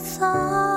走